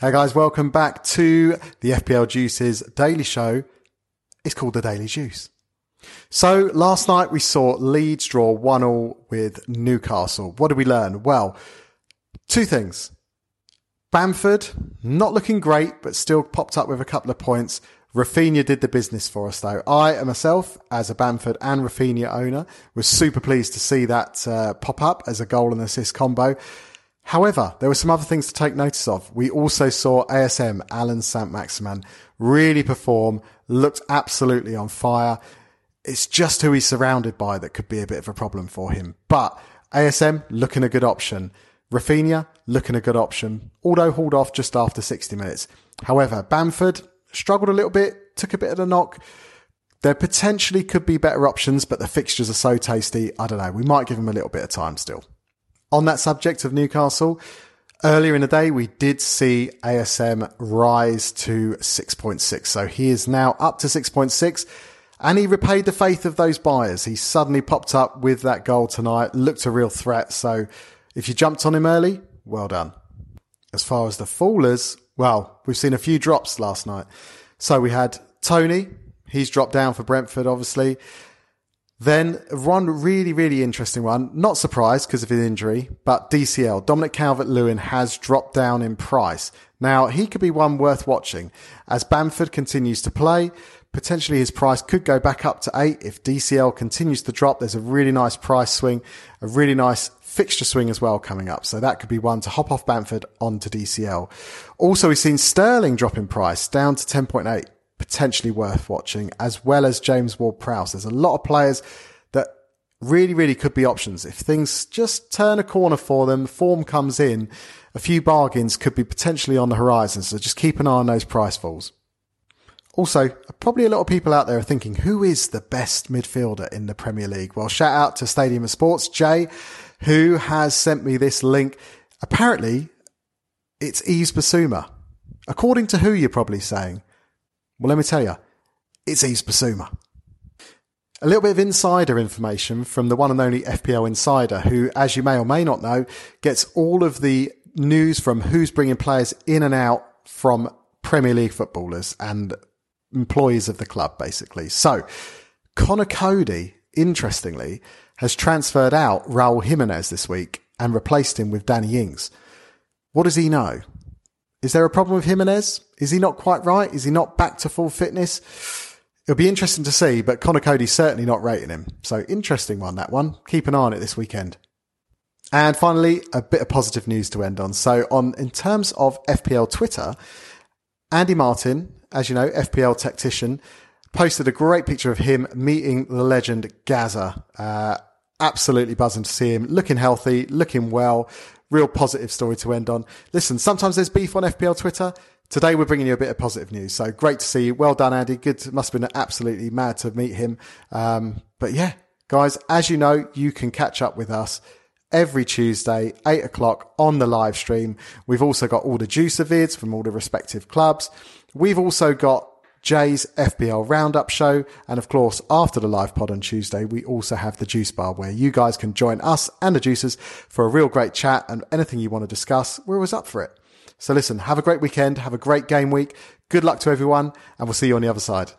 Hey guys, welcome back to the FPL Juices daily show. It's called the Daily Juice. So last night we saw Leeds draw 1 all with Newcastle. What did we learn? Well, two things. Bamford, not looking great, but still popped up with a couple of points. Raphinha did the business for us though. I and myself, as a Bamford and Raphinha owner, was super pleased to see that uh, pop up as a goal and assist combo. However, there were some other things to take notice of. We also saw ASM, Alan Saint-Maximin, really perform, looked absolutely on fire. It's just who he's surrounded by that could be a bit of a problem for him. But ASM looking a good option. Raphinha looking a good option, although hauled off just after 60 minutes. However, Bamford struggled a little bit, took a bit of a knock. There potentially could be better options, but the fixtures are so tasty. I don't know. We might give him a little bit of time still. On that subject of Newcastle, earlier in the day, we did see ASM rise to 6.6. So he is now up to 6.6 and he repaid the faith of those buyers. He suddenly popped up with that goal tonight, looked a real threat. So if you jumped on him early, well done. As far as the fallers, well, we've seen a few drops last night. So we had Toney, He's dropped down for Brentford, obviously. Then one really, really interesting one. Not surprised because of his injury, but DCL, Dominic Calvert-Lewin has dropped down in price. Now he could be one worth watching as Bamford continues to play. Potentially his price could go back up to eight if DCL continues to drop. There's a really nice price swing, a really nice fixture swing as well coming up. So that could be one to hop off Bamford onto DCL. Also, we've seen Sterling drop in price down to 10.8 potentially worth watching, as well as James Ward Prowse. There's a lot of players that really, really could be options. If things just turn a corner for them, form comes in, a few bargains could be potentially on the horizon. So just keep an eye on those price falls. Also, probably a lot of people out there are thinking, who is the best midfielder in the Premier League? Well, shout out to Stadium of Sports, Jay, who has sent me this link. Apparently, it's Yves Bissouma. According to who you're probably saying. Well, let me tell you, it's Yves Bissouma. A little bit of insider information from the one and only FPL Insider, who, as you may or may not know, gets all of the news from who's bringing players in and out from Premier League footballers and employees of the club, basically. So, Conor Coady, interestingly, has transferred out Raul Jimenez this week and replaced him with Danny Ings. What does he know? Is there a problem with Jimenez? Is he not quite right? Is he not back to full fitness? It'll be interesting to see, but Conor Coady's certainly not rating him. So interesting one, that one. Keep an eye on it this weekend. And finally, a bit of positive news to end on. So on, in terms of FPL Twitter, Andy Martin, as you know, FPL tactician, posted a great picture of him meeting the legend Gazza. Uh, absolutely buzzing to see him, looking healthy, looking well, real positive story to end on. Listen, sometimes there's beef on FPL Twitter. Today we're bringing you a bit of positive news. So great to see you. Well done, Andy. Good. Must have been absolutely mad to meet him. Um, but yeah, guys, as you know, you can catch up with us every Tuesday, eight o'clock on the live stream. We've also got all the juicer vids from all the respective clubs. We've also got Jay's FPL Roundup show. And of course, after the live pod on Tuesday, we also have the Juice Bar where you guys can join us and the juicers for a real great chat and anything you want to discuss. We're always up for it. So listen, have a great weekend. Have a great game week. Good luck to everyone and we'll see you on the other side.